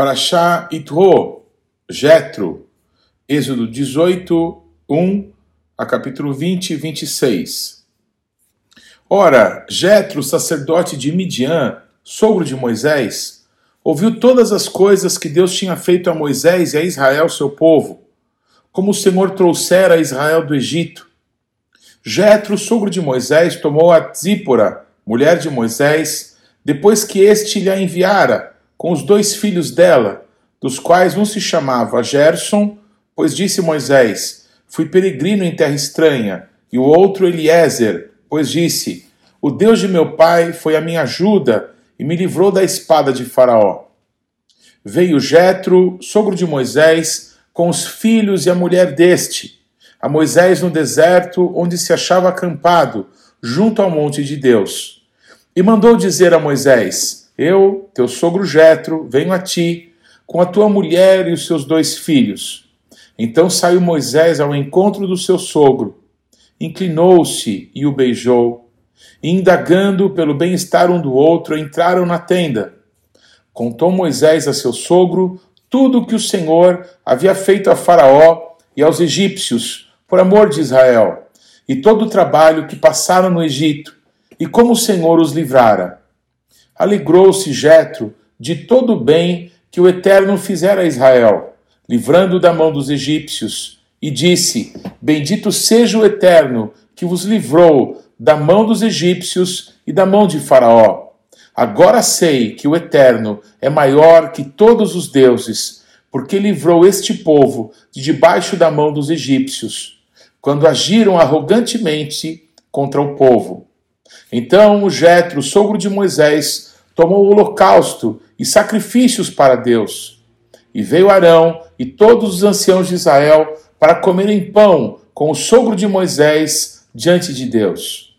Parashá Itro, Jetro, Êxodo 18, 1 a capítulo 20 e 26. Ora, Jetro, sacerdote de Midian, sogro de Moisés, ouviu todas as coisas que Deus tinha feito a Moisés e a Israel, seu povo, como o Senhor trouxera a Israel do Egito. Jetro, sogro de Moisés, tomou a Zípora, mulher de Moisés, depois que este lhe a enviara, com os dois filhos dela, dos quais um se chamava Gerson, pois disse Moisés: Fui peregrino em terra estranha, e o outro Eliezer, pois disse: O Deus de meu pai foi a minha ajuda e me livrou da espada de Faraó. Veio Jetro, sogro de Moisés, com os filhos e a mulher deste, a Moisés no deserto, onde se achava acampado, junto ao monte de Deus. E mandou dizer a Moisés: eu, teu sogro Jetro, venho a ti com a tua mulher e os seus dois filhos. Então saiu Moisés ao encontro do seu sogro, inclinou-se e o beijou, e indagando pelo bem-estar um do outro, entraram na tenda. Contou Moisés a seu sogro tudo o que o Senhor havia feito a Faraó e aos egípcios, por amor de Israel, e todo o trabalho que passaram no Egito, e como o Senhor os livrara. Alegrou-se Jetro de todo o bem que o Eterno fizera a Israel, livrando da mão dos egípcios, e disse: Bendito seja o Eterno que vos livrou da mão dos egípcios e da mão de Faraó. Agora sei que o Eterno é maior que todos os deuses, porque livrou este povo de debaixo da mão dos egípcios, quando agiram arrogantemente contra o povo. Então o Jetro, sogro de Moisés, tomou o holocausto e sacrifícios para Deus. E veio Arão e todos os anciãos de Israel para comerem pão com o sogro de Moisés diante de Deus.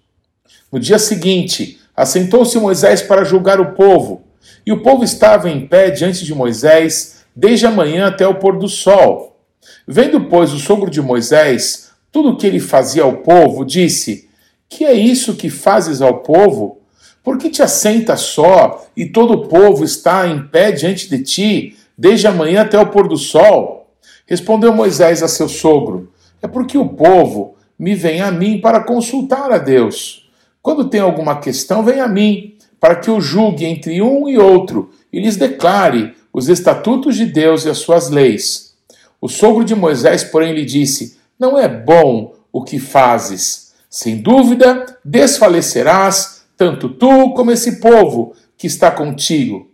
No dia seguinte, assentou-se Moisés para julgar o povo, e o povo estava em pé diante de Moisés desde a manhã até o pôr do sol. Vendo, pois, o sogro de Moisés tudo o que ele fazia ao povo, disse: Que é isso que fazes ao povo? Por que te assenta só e todo o povo está em pé diante de ti, desde a manhã até o pôr do sol? Respondeu Moisés a seu sogro: É porque o povo me vem a mim para consultar a Deus. Quando tem alguma questão, vem a mim, para que eu julgue entre um e outro e lhes declare os estatutos de Deus e as suas leis. O sogro de Moisés, porém, lhe disse: Não é bom o que fazes. Sem dúvida, desfalecerás tanto tu como esse povo que está contigo,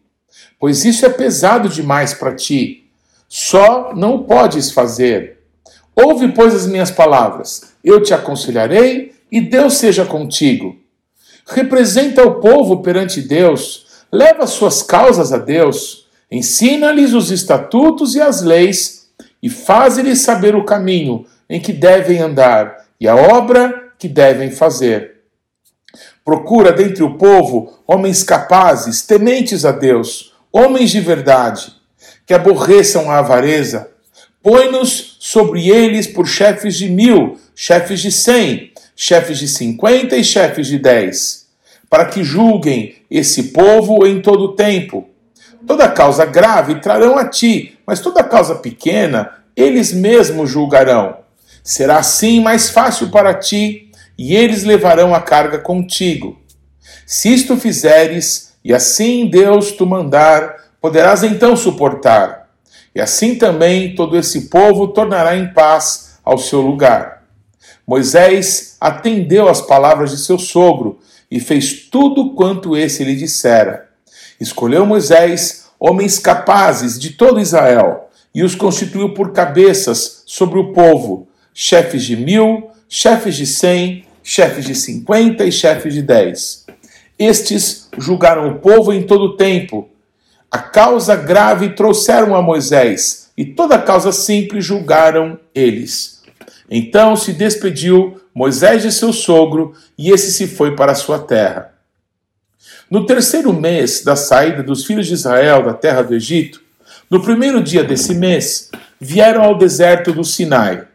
pois isso é pesado demais para ti. Só não o podes fazer. Ouve, pois, as minhas palavras. Eu te aconselharei e Deus seja contigo. Representa o povo perante Deus, leva suas causas a Deus, ensina-lhes os estatutos e as leis e faz-lhes saber o caminho em que devem andar e a obra que devem fazer. Procura dentre o povo homens capazes, tementes a Deus, homens de verdade, que aborreçam a avareza. Põe-nos sobre eles por chefes de mil, chefes de cem, chefes de cinquenta e chefes de dez, para que julguem esse povo em todo o tempo. Toda causa grave trarão a ti, mas toda causa pequena eles mesmos julgarão. Será assim mais fácil para ti e eles levarão a carga contigo. Se isto fizeres, e assim Deus tu mandar, poderás então suportar. E assim também todo esse povo tornará em paz ao seu lugar. Moisés atendeu às palavras de seu sogro e fez tudo quanto esse lhe dissera. Escolheu Moisés homens capazes de todo Israel e os constituiu por cabeças sobre o povo, chefes de mil, chefes de cem, chefes de cinquenta e chefes de dez. Estes julgaram o povo em todo o tempo. A causa grave trouxeram a Moisés, e toda a causa simples julgaram eles. Então se despediu Moisés de seu sogro, e esse se foi para a sua terra. No terceiro mês da saída dos filhos de Israel da terra do Egito, no primeiro dia desse mês, vieram ao deserto do Sinai.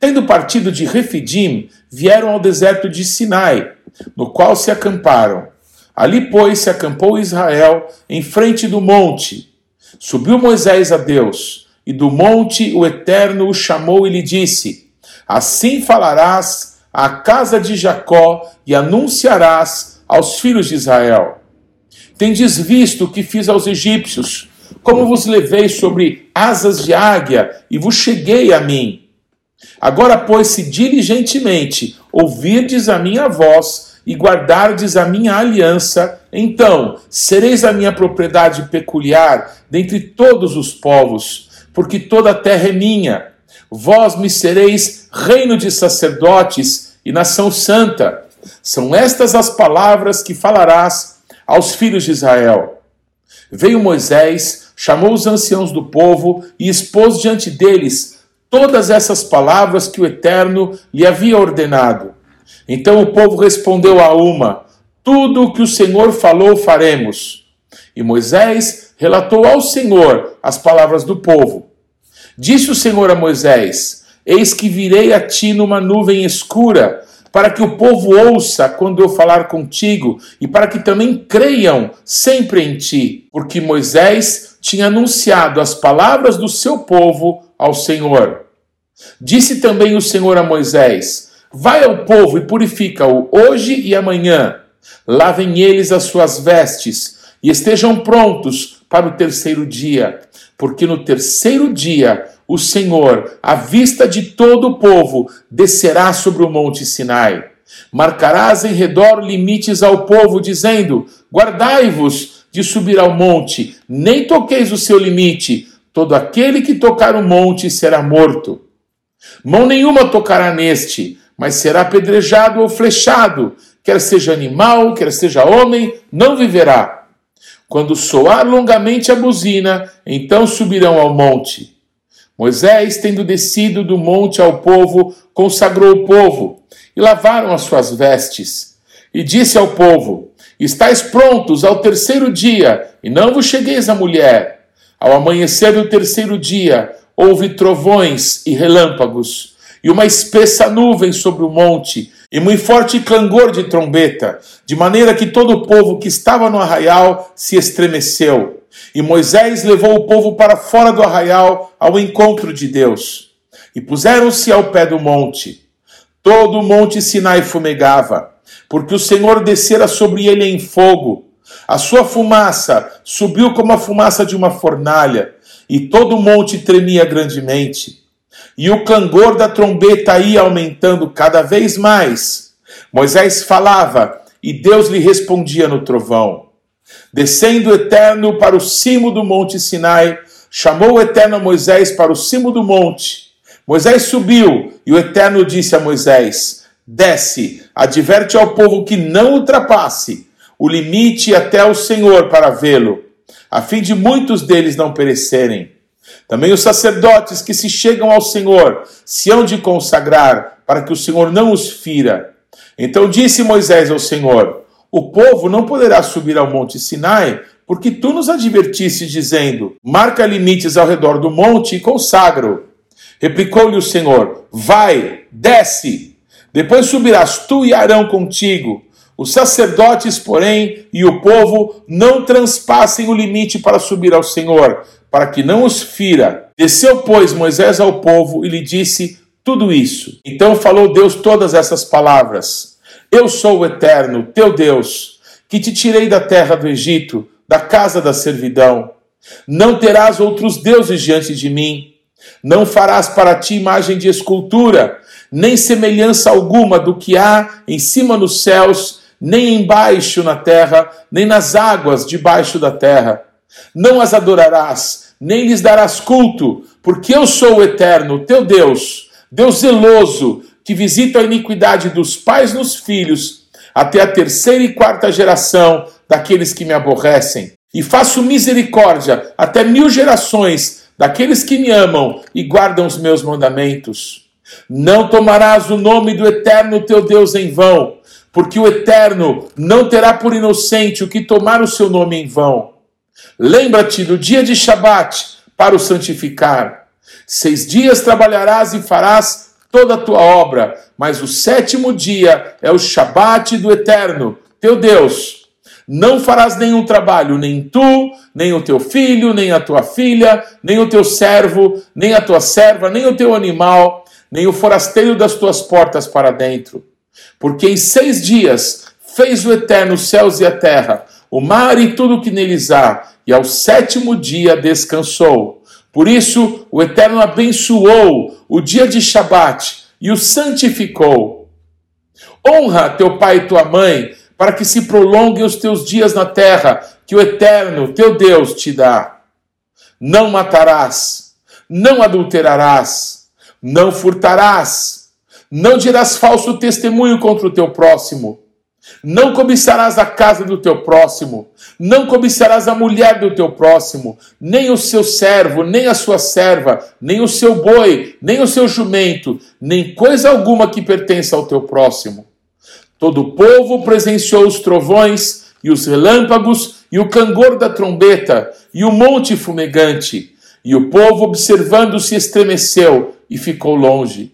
Tendo partido de Refidim, vieram ao deserto de Sinai, no qual se acamparam. Ali, pois, se acampou Israel em frente do monte. Subiu Moisés a Deus, e do monte o Eterno o chamou e lhe disse: Assim falarás à casa de Jacó e anunciarás aos filhos de Israel. Tendes visto o que fiz aos egípcios, como vos levei sobre asas de águia e vos cheguei a mim. Agora, pois, se diligentemente ouvirdes a minha voz e guardardes a minha aliança, então sereis a minha propriedade peculiar dentre todos os povos, porque toda a terra é minha. Vós me sereis reino de sacerdotes e nação santa. São estas as palavras que falarás aos filhos de Israel. Veio Moisés, chamou os anciãos do povo e expôs diante deles todas essas palavras que o Eterno lhe havia ordenado. Então o povo respondeu a uma: Tudo o que o Senhor falou faremos. E Moisés relatou ao Senhor as palavras do povo. Disse o Senhor a Moisés: Eis que virei a ti numa nuvem escura, para que o povo ouça quando eu falar contigo, e para que também creiam sempre em ti, porque Moisés tinha anunciado as palavras do seu povo ao Senhor. Disse também o Senhor a Moisés: Vai ao povo e purifica-o hoje e amanhã. Lavem eles as suas vestes e estejam prontos para o terceiro dia, porque no terceiro dia o Senhor, à vista de todo o povo, descerá sobre o monte Sinai. Marcarás em redor limites ao povo, dizendo: Guardai-vos de subir ao monte, nem toqueis o seu limite. Todo aquele que tocar o monte será morto. Mão nenhuma tocará neste, mas será apedrejado ou flechado, quer seja animal, quer seja homem, não viverá. Quando soar longamente a buzina, então subirão ao monte. Moisés, tendo descido do monte ao povo, consagrou o povo e lavaram as suas vestes. E disse ao povo: Estais prontos ao terceiro dia, e não vos chegueis a mulher. Ao amanhecer do terceiro dia, houve trovões e relâmpagos e uma espessa nuvem sobre o monte, e muito forte clangor de trombeta, de maneira que todo o povo que estava no arraial se estremeceu. E Moisés levou o povo para fora do arraial ao encontro de Deus. E puseram-se ao pé do monte. Todo o monte Sinai fumegava, porque o Senhor descera sobre ele em fogo. A sua fumaça subiu como a fumaça de uma fornalha, e todo o monte tremia grandemente e o clangor da trombeta ia aumentando cada vez mais. Moisés falava e Deus lhe respondia no trovão. Descendo o Eterno para o cimo do monte Sinai, chamou o Eterno a Moisés para o cimo do monte. Moisés subiu e o Eterno disse a Moisés: Desce, adverte ao povo que não ultrapasse o limite até o Senhor para vê-lo, a fim de muitos deles não perecerem. Também os sacerdotes que se chegam ao Senhor se hão de consagrar, para que o Senhor não os fira. Então disse Moisés ao Senhor: O povo não poderá subir ao monte Sinai, porque tu nos advertiste, dizendo: Marca limites ao redor do monte e consagra-o. Replicou-lhe o Senhor: Vai, desce. Depois subirás tu e Arão contigo. Os sacerdotes, porém, e o povo não transpassem o limite para subir ao Senhor, para que não os fira. Desceu, pois, Moisés ao povo e lhe disse tudo isso. Então falou Deus todas essas palavras: Eu sou o eterno, teu Deus, que te tirei da terra do Egito, da casa da servidão. Não terás outros deuses diante de mim. Não farás para ti imagem de escultura, nem semelhança alguma do que há em cima nos céus, nem embaixo na terra, nem nas águas debaixo da terra. Não as adorarás, nem lhes darás culto, porque eu sou o eterno, teu Deus, Deus zeloso, que visita a iniquidade dos pais nos filhos, até a terceira e quarta geração daqueles que me aborrecem. E faço misericórdia até mil gerações daqueles que me amam e guardam os meus mandamentos. Não tomarás o nome do eterno teu Deus em vão, porque o eterno não terá por inocente o que tomar o seu nome em vão. Lembra-te do dia de Shabat para o santificar. Seis dias trabalharás e farás toda a tua obra, mas o sétimo dia é o Shabat do Eterno, teu Deus. Não farás nenhum trabalho, nem tu, nem o teu filho, nem a tua filha, nem o teu servo, nem a tua serva, nem o teu animal, nem o forasteiro das tuas portas para dentro. Porque em seis dias fez o Eterno os céus e a terra, o mar e tudo o que neles há, e ao sétimo dia descansou. Por isso, o Eterno abençoou o dia de Shabat e o santificou. Honra teu pai e tua mãe, para que se prolonguem os teus dias na terra, que o Eterno, teu Deus, te dá. Não matarás, não adulterarás, não furtarás, não dirás falso testemunho contra o teu próximo não cobiçarás a casa do teu próximo, não cobiçarás a mulher do teu próximo, nem o seu servo, nem a sua serva, nem o seu boi, nem o seu jumento, nem coisa alguma que pertença ao teu próximo. Todo o povo presenciou os trovões e os relâmpagos e o cangor da trombeta e o monte fumegante. E o povo, observando, se estremeceu e ficou longe.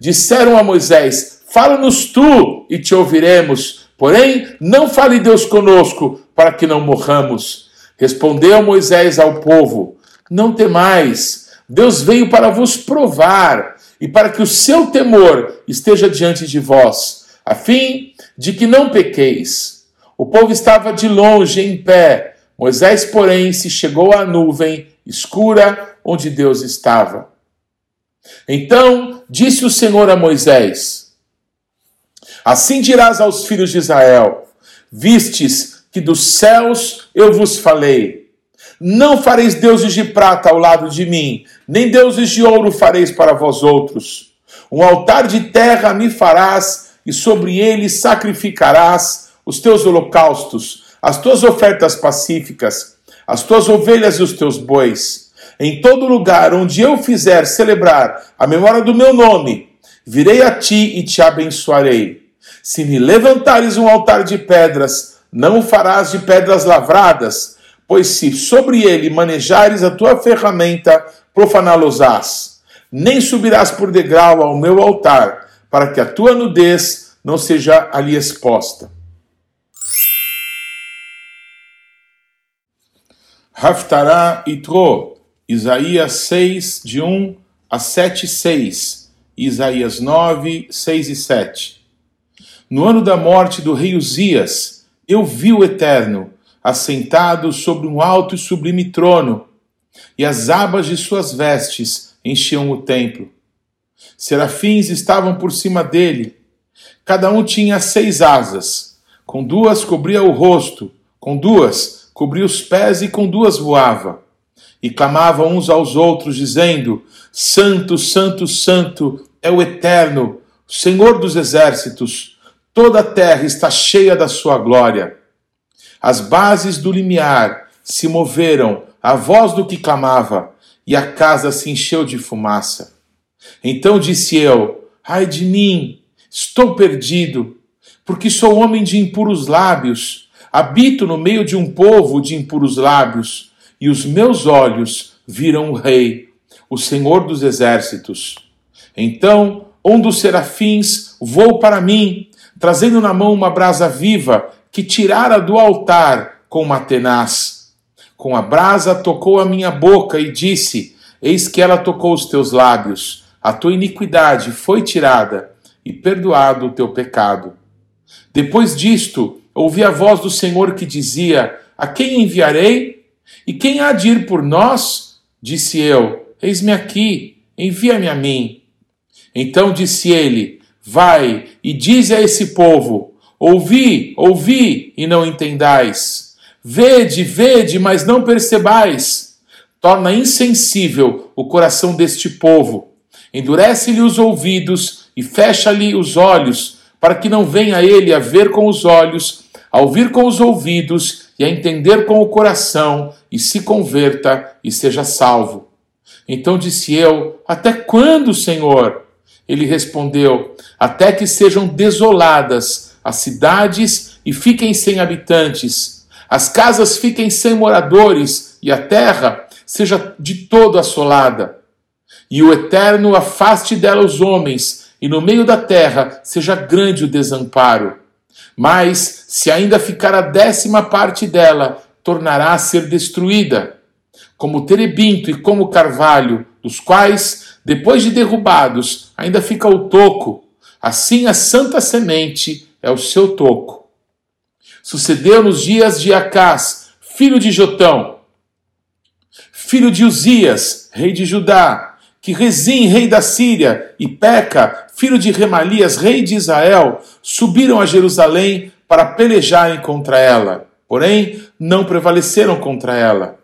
Disseram a Moisés: Fala-nos tu e te ouviremos. Porém, não fale Deus conosco para que não morramos. Respondeu Moisés ao povo: Não temais. Deus veio para vos provar e para que o seu temor esteja diante de vós, a fim de que não pequeis. O povo estava de longe em pé. Moisés, porém, se chegou à nuvem escura onde Deus estava. Então disse o Senhor a Moisés: Assim dirás aos filhos de Israel: Vistes que dos céus eu vos falei. Não fareis deuses de prata ao lado de mim, nem deuses de ouro fareis para vós outros. Um altar de terra me farás, e sobre ele sacrificarás os teus holocaustos, as tuas ofertas pacíficas, as tuas ovelhas e os teus bois. Em todo lugar onde eu fizer celebrar a memória do meu nome, virei a ti e te abençoarei. Se me levantares um altar de pedras, não o farás de pedras lavradas, pois se sobre ele manejares a tua ferramenta, profaná-los-ás. Nem subirás por degrau ao meu altar, para que a tua nudez não seja ali exposta. Haftará Itro, Isaías 6, de 1 a 7, 6, Isaías 9, 6 e 7. No ano da morte do rei Uzias, eu vi o Eterno, assentado sobre um alto e sublime trono, e as abas de suas vestes enchiam o templo. Serafins estavam por cima dele. Cada um tinha seis asas. Com duas cobria o rosto, com duas cobria os pés e com duas voava. E clamavam uns aos outros, dizendo: Santo, Santo, Santo é o Eterno, Senhor dos exércitos toda a terra está cheia da sua glória. As bases do limiar se moveram à voz do que clamava, e a casa se encheu de fumaça. Então disse eu: Ai de mim, estou perdido, porque sou homem de impuros lábios, habito no meio de um povo de impuros lábios, e os meus olhos viram o Rei, o Senhor dos exércitos. Então um dos serafins voou para mim trazendo na mão uma brasa viva que tirara do altar com uma tenaz. Com a brasa tocou a minha boca e disse: Eis que ela tocou os teus lábios, a tua iniquidade foi tirada e perdoado o teu pecado. Depois disto, ouvi a voz do Senhor que dizia: A quem enviarei? E quem há de ir por nós? Disse eu: Eis-me aqui, envia-me a mim. Então disse ele: Vai e dize a esse povo: Ouvi, ouvi e não entendais. Vede, vede, mas não percebais. Torna insensível o coração deste povo. Endurece-lhe os ouvidos e fecha-lhe os olhos, para que não venha ele a ver com os olhos, a ouvir com os ouvidos e a entender com o coração, e se converta e seja salvo. Então disse eu: Até quando, Senhor? Ele respondeu: Até que sejam desoladas as cidades e fiquem sem habitantes, as casas fiquem sem moradores e a terra seja de todo assolada. E o Eterno afaste dela os homens, e no meio da terra seja grande o desamparo. Mas, se ainda ficar a décima parte dela, tornará a ser destruída. Como terebinto e como carvalho, dos quais, depois de derrubados, ainda fica o toco, assim a santa semente é o seu toco. Sucedeu nos dias de Acás, filho de Jotão, filho de Uzias, rei de Judá, que Rezim, rei da Síria, e Peca, filho de Remalias, rei de Israel, subiram a Jerusalém para pelejarem contra ela. Porém, não prevaleceram contra ela.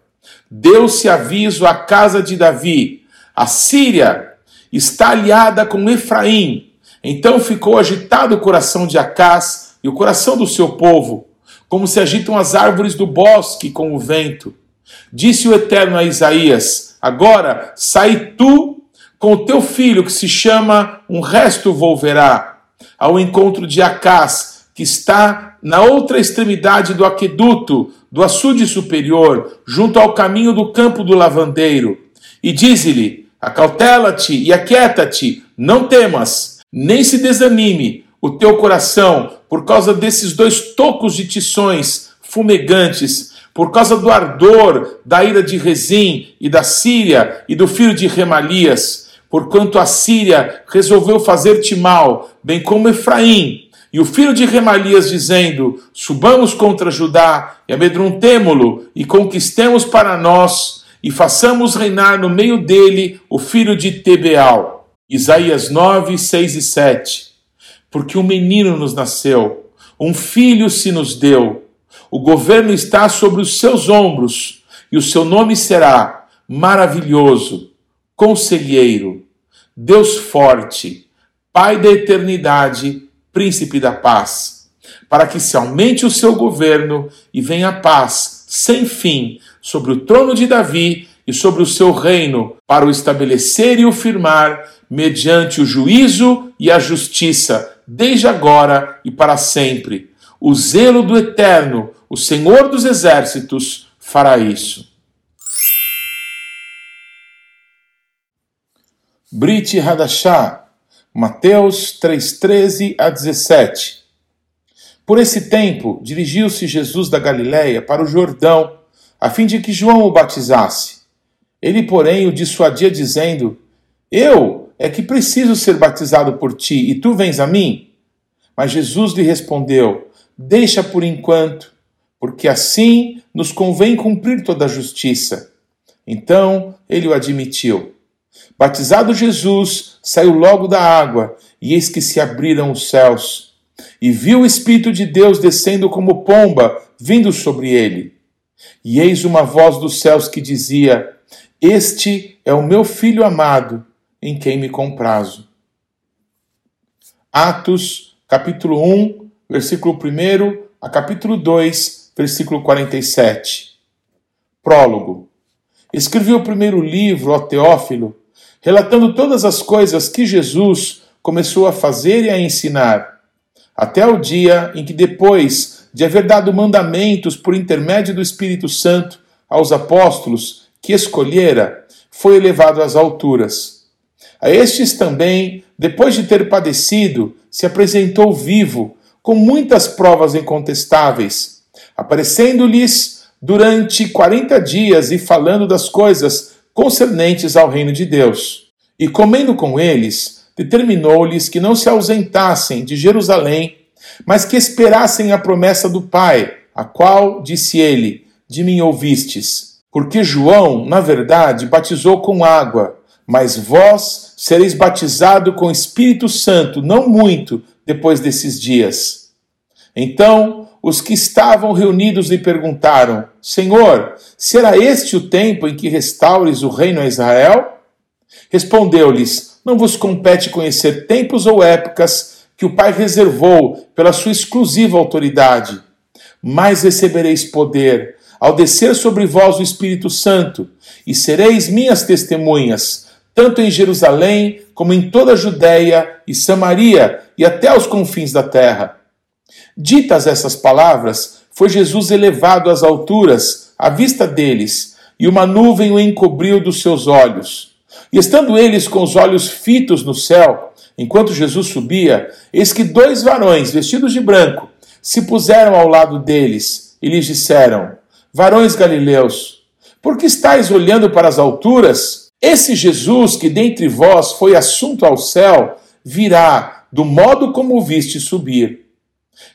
Deu-se aviso à casa de Davi: a Síria está aliada com Efraim. Então ficou agitado o coração de Acás e o coração do seu povo, como se agitam as árvores do bosque com o vento. Disse o Eterno a Isaías: Agora sai tu com o teu filho, que se chama Um Resto Volverá, ao encontro de Acás, que está na outra extremidade do aqueduto, do açude superior, junto ao caminho do campo do lavandeiro. E dize-lhe: Acautela-te e aquieta-te, não temas, nem se desanime o teu coração por causa desses dois tocos de tições fumegantes por causa do ardor da ira de Rezim e da Síria e do filho de Remalias, porquanto a Síria resolveu fazer-te mal, bem como Efraim, e o filho de Remalias dizendo: Subamos contra Judá e amedrontemo-lo e conquistemos para nós e façamos reinar no meio dele o filho de Tebeal. Isaías 9, 6 e 7. Porque um menino nos nasceu, um filho se nos deu o governo está sobre os seus ombros e o seu nome será maravilhoso, conselheiro, Deus forte, Pai da eternidade, príncipe da paz, para que se aumente o seu governo e venha a paz sem fim sobre o trono de Davi e sobre o seu reino, para o estabelecer e o firmar mediante o juízo e a justiça, desde agora e para sempre. O zelo do Eterno o Senhor dos Exércitos fará isso. Brit Hadashah, Mateus 3,13 a 17. Por esse tempo, dirigiu-se Jesus da Galiléia para o Jordão, a fim de que João o batizasse. Ele, porém, o dissuadia, dizendo: Eu é que preciso ser batizado por ti, e tu vens a mim? Mas Jesus lhe respondeu: Deixa por enquanto porque assim nos convém cumprir toda a justiça. Então ele o admitiu. Batizado Jesus, saiu logo da água, e eis que se abriram os céus, e viu o Espírito de Deus descendo como pomba, vindo sobre ele. E eis uma voz dos céus que dizia: Este é o meu filho amado, em quem me comprazo. Atos, capítulo 1, versículo 1 a capítulo 2, versículo 47. Prólogo. Escrevi o primeiro livro, ó Teófilo, relatando todas as coisas que Jesus começou a fazer e a ensinar, até o dia em que, depois de haver dado mandamentos por intermédio do Espírito Santo aos apóstolos que escolhera, foi elevado às alturas. A estes também, depois de ter padecido, se apresentou vivo, com muitas provas incontestáveis aparecendo-lhes durante quarenta dias e falando das coisas concernentes ao reino de Deus. E comendo com eles, determinou-lhes que não se ausentassem de Jerusalém, mas que esperassem a promessa do Pai, a qual, disse ele, de mim ouvistes. Porque João, na verdade, batizou com água, mas vós sereis batizado com Espírito Santo, não muito depois desses dias. Então os que estavam reunidos lhe perguntaram: Senhor, será este o tempo em que restaures o reino a Israel? Respondeu-lhes: Não vos compete conhecer tempos ou épocas que o Pai reservou pela sua exclusiva autoridade. Mas recebereis poder ao descer sobre vós o Espírito Santo, e sereis minhas testemunhas, tanto em Jerusalém como em toda a Judéia e Samaria e até os confins da terra. Ditas essas palavras, foi Jesus elevado às alturas, à vista deles, e uma nuvem o encobriu dos seus olhos. E estando eles com os olhos fitos no céu, enquanto Jesus subia, eis que dois varões, vestidos de branco, se puseram ao lado deles e lhes disseram: Varões galileus, por que estáis olhando para as alturas? Esse Jesus que dentre vós foi assunto ao céu, virá do modo como o viste subir.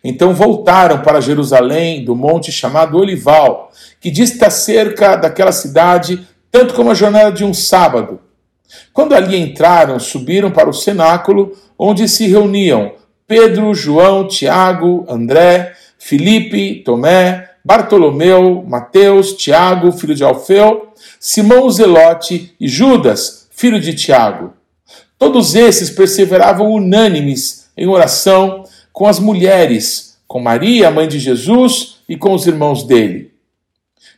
Então voltaram para Jerusalém, do monte chamado Olival, que dista cerca daquela cidade, tanto como a jornada de um sábado. Quando ali entraram, subiram para o cenáculo, onde se reuniam Pedro, João, Tiago, André, Filipe, Tomé, Bartolomeu, Mateus, Tiago, filho de Alfeu, Simão Zelote e Judas, filho de Tiago. Todos esses perseveravam unânimes em oração com as mulheres, com Maria, mãe de Jesus, e com os irmãos dele.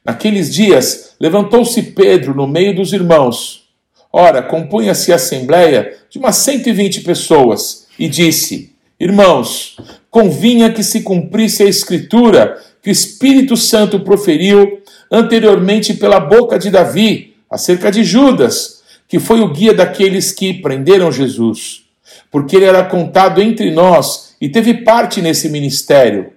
Naqueles dias, levantou-se Pedro no meio dos irmãos. Ora, compunha-se a assembleia de umas 120 pessoas, e disse: Irmãos, convinha que se cumprisse a escritura que o Espírito Santo proferiu anteriormente pela boca de Davi, acerca de Judas, que foi o guia daqueles que prenderam Jesus, porque ele era contado entre nós e teve parte nesse ministério.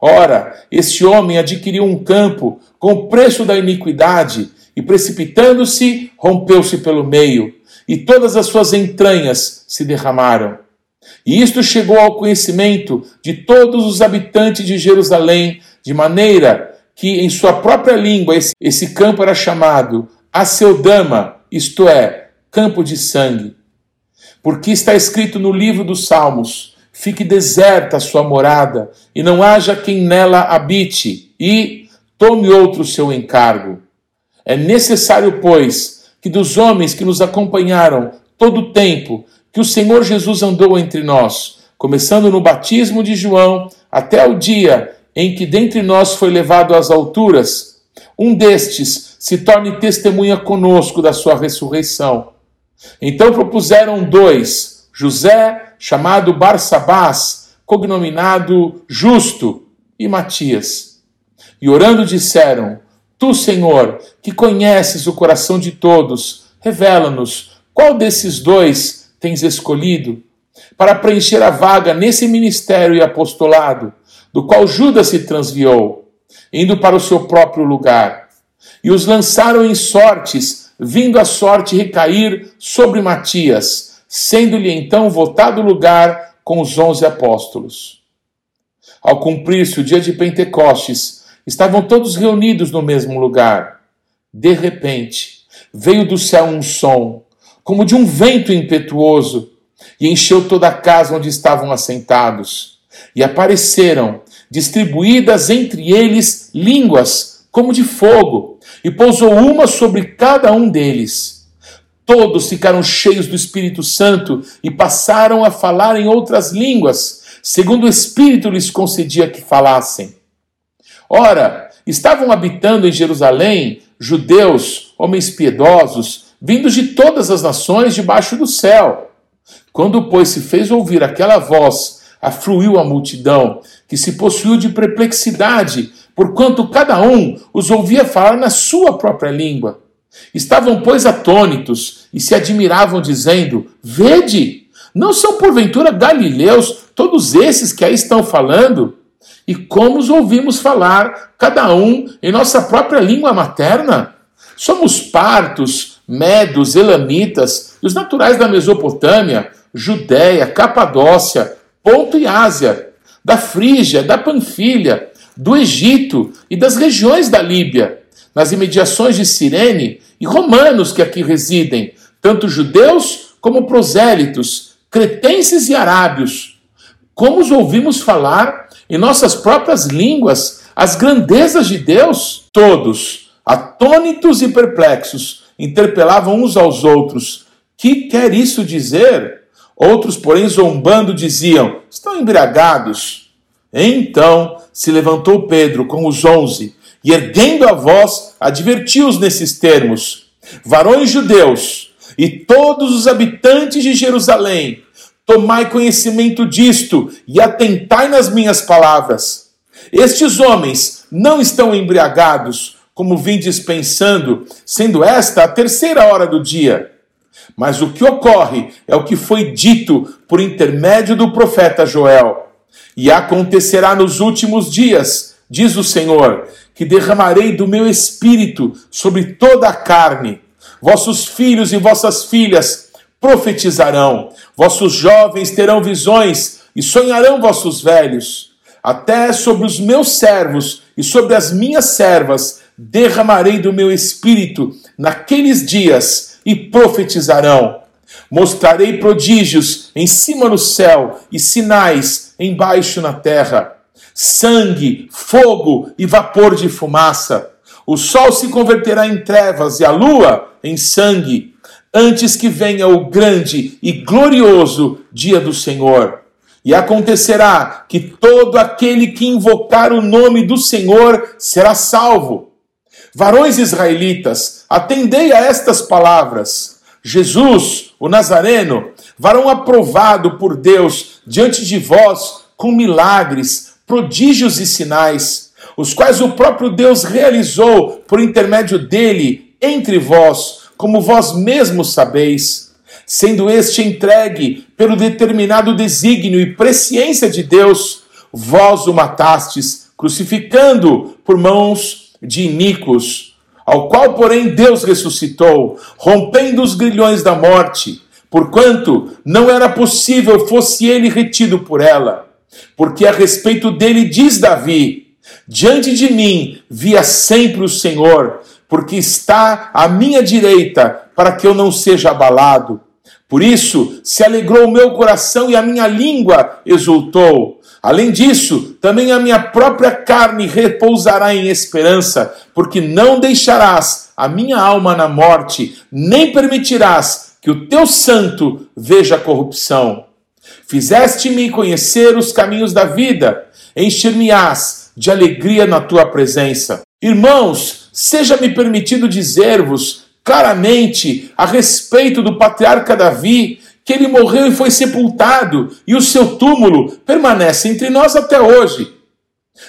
Ora, esse homem adquiriu um campo com o preço da iniquidade e, precipitando-se, rompeu-se pelo meio, e todas as suas entranhas se derramaram. E isto chegou ao conhecimento de todos os habitantes de Jerusalém, de maneira que em sua própria língua esse, esse campo era chamado Aceldama, isto é, campo de sangue. Porque está escrito no livro dos Salmos: fique deserta a sua morada, e não haja quem nela habite, e tome outro seu encargo. É necessário, pois, que dos homens que nos acompanharam todo o tempo que o Senhor Jesus andou entre nós, começando no batismo de João até o dia em que dentre nós foi levado às alturas, um destes se torne testemunha conosco da sua ressurreição. Então propuseram dois, José, chamado Barsabás, cognominado Justo, e Matias. E orando disseram: Tu, Senhor, que conheces o coração de todos, revela-nos qual desses dois tens escolhido para preencher a vaga nesse ministério e apostolado do qual Judas se transviou, indo para o seu próprio lugar. E os lançaram em sortes, vindo a sorte recair sobre Matias, sendo-lhe então votado lugar com os onze apóstolos. Ao cumprir-se o dia de Pentecostes, estavam todos reunidos no mesmo lugar. De repente, veio do céu um som, como de um vento impetuoso, e encheu toda a casa onde estavam assentados. E apareceram distribuídas entre eles línguas como de fogo, e pousou uma sobre cada um deles. Todos ficaram cheios do Espírito Santo e passaram a falar em outras línguas, segundo o Espírito lhes concedia que falassem. Ora, estavam habitando em Jerusalém judeus, homens piedosos, vindos de todas as nações debaixo do céu. Quando, pois, se fez ouvir aquela voz, afluiu a multidão, que se possuiu de perplexidade, porquanto cada um os ouvia falar na sua própria língua. Estavam, pois, atônitos e se admiravam, dizendo: Vede, não são porventura galileus todos esses que aí estão falando? E como os ouvimos falar, cada um em nossa própria língua materna? Somos partos, medos, elamitas, os naturais da Mesopotâmia, Judéia, Capadócia, Ponto e Ásia, da Frígia, da Panfilha, do Egito e das regiões da Líbia, nas imediações de Cirene, e romanos que aqui residem, tanto judeus como prosélitos, cretenses e arábios. Como os ouvimos falar em nossas próprias línguas as grandezas de Deus? Todos, atônitos e perplexos, interpelavam uns aos outros: Que quer isso dizer? Outros, porém, zombando, diziam: Estão embriagados. Então se levantou Pedro com os onze e, erguendo a voz, advertiu-os nesses termos: Varões judeus e todos os habitantes de Jerusalém, tomai conhecimento disto e atentai nas minhas palavras. Estes homens não estão embriagados, como vindes pensando, sendo esta a terceira hora do dia. Mas o que ocorre é o que foi dito por intermédio do profeta Joel. E acontecerá nos últimos dias, diz o Senhor, que derramarei do meu espírito sobre toda a carne. Vossos filhos e vossas filhas profetizarão, vossos jovens terão visões e sonharão vossos velhos. Até sobre os meus servos e sobre as minhas servas derramarei do meu espírito naqueles dias e profetizarão. Mostrarei prodígios em cima no céu e sinais embaixo na terra: sangue, fogo e vapor de fumaça. O sol se converterá em trevas e a lua em sangue, antes que venha o grande e glorioso dia do Senhor. E acontecerá que todo aquele que invocar o nome do Senhor será salvo. Varões israelitas, atendei a estas palavras. Jesus, o Nazareno, varão aprovado por Deus diante de vós com milagres, prodígios e sinais, os quais o próprio Deus realizou por intermédio dele entre vós, como vós mesmos sabeis sendo este entregue pelo determinado desígnio e presciência de Deus, vós o matastes, crucificando por mãos de iníquos, ao qual, porém, Deus ressuscitou, rompendo os grilhões da morte, porquanto não era possível fosse ele retido por ela. Porque a respeito dele diz Davi: Diante de mim via sempre o Senhor, porque está à minha direita, para que eu não seja abalado. Por isso se alegrou o meu coração e a minha língua exultou. Além disso, também a minha própria carne repousará em esperança, porque não deixarás a minha alma na morte, nem permitirás que o teu santo veja corrupção. Fizeste-me conhecer os caminhos da vida, encher-me-ás de alegria na tua presença. Irmãos, seja-me permitido dizer-vos claramente a respeito do patriarca Davi, que ele morreu e foi sepultado, e o seu túmulo permanece entre nós até hoje.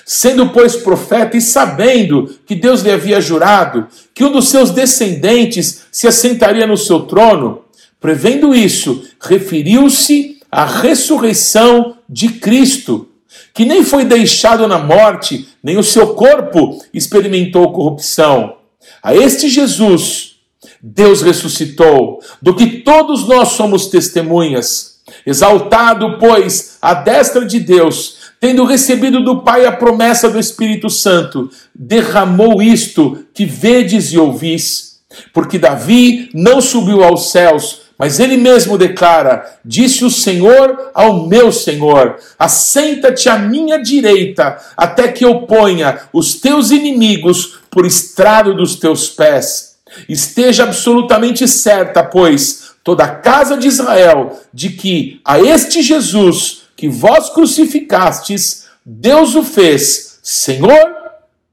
Sendo, pois, profeta e sabendo que Deus lhe havia jurado que um dos seus descendentes se assentaria no seu trono, prevendo isso, referiu-se à ressurreição de Cristo, que nem foi deixado na morte, nem o seu corpo experimentou corrupção. A este Jesus, Deus ressuscitou, do que todos nós somos testemunhas. Exaltado, pois, à destra de Deus, tendo recebido do Pai a promessa do Espírito Santo, derramou isto que vedes e ouvis. Porque Davi não subiu aos céus, mas ele mesmo declara: Disse o Senhor ao meu Senhor: Assenta-te à minha direita, até que eu ponha os teus inimigos por estrado dos teus pés. Esteja absolutamente certa, pois, toda a casa de Israel, de que a este Jesus que vós crucificastes, Deus o fez Senhor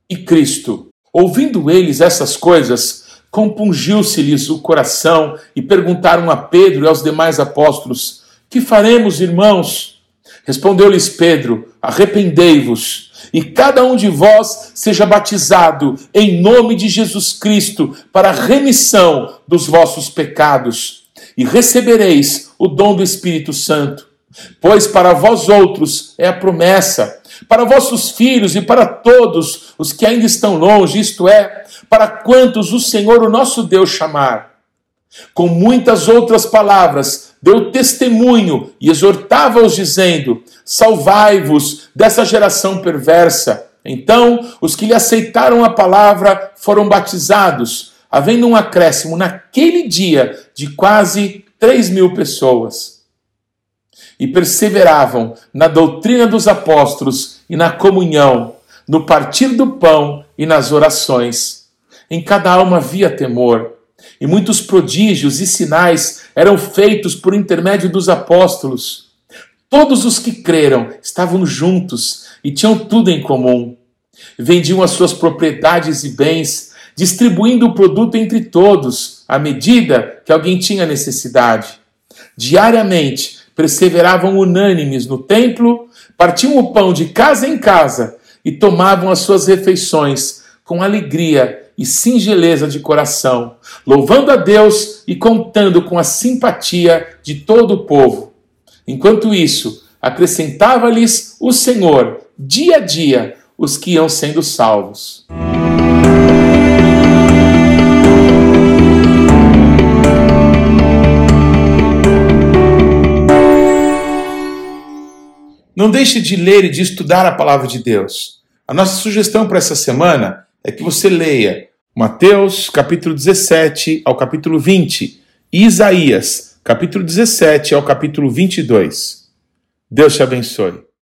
e Cristo. Ouvindo eles essas coisas, compungiu-se-lhes o coração e perguntaram a Pedro e aos demais apóstolos: Que faremos, irmãos? Respondeu-lhes Pedro: Arrependei-vos e cada um de vós seja batizado em nome de Jesus Cristo para a remissão dos vossos pecados, e recebereis o dom do Espírito Santo. Pois para vós outros é a promessa, para vossos filhos e para todos os que ainda estão longe, isto é, para quantos o Senhor, o nosso Deus, chamar. Com muitas outras palavras, deu testemunho e exortava-os, dizendo: Salvai-vos dessa geração perversa. Então, os que lhe aceitaram a palavra foram batizados, havendo um acréscimo naquele dia de quase três mil pessoas. E perseveravam na doutrina dos apóstolos e na comunhão, no partir do pão e nas orações. Em cada alma havia temor e muitos prodígios e sinais eram feitos por intermédio dos apóstolos. Todos os que creram estavam juntos e tinham tudo em comum. Vendiam as suas propriedades e bens, distribuindo o produto entre todos, à medida que alguém tinha necessidade. Diariamente perseveravam unânimes no templo, partiam o pão de casa em casa e tomavam as suas refeições com alegria e singeleza de coração, louvando a Deus e contando com a simpatia de todo o povo. Enquanto isso, acrescentava-lhes o Senhor, dia a dia, os que iam sendo salvos. Não deixe de ler e de estudar a palavra de Deus. A nossa sugestão para essa semana é que você leia Mateus, capítulo 17 ao capítulo 20, e Isaías, capítulo 17 ao capítulo 22. Deus te abençoe.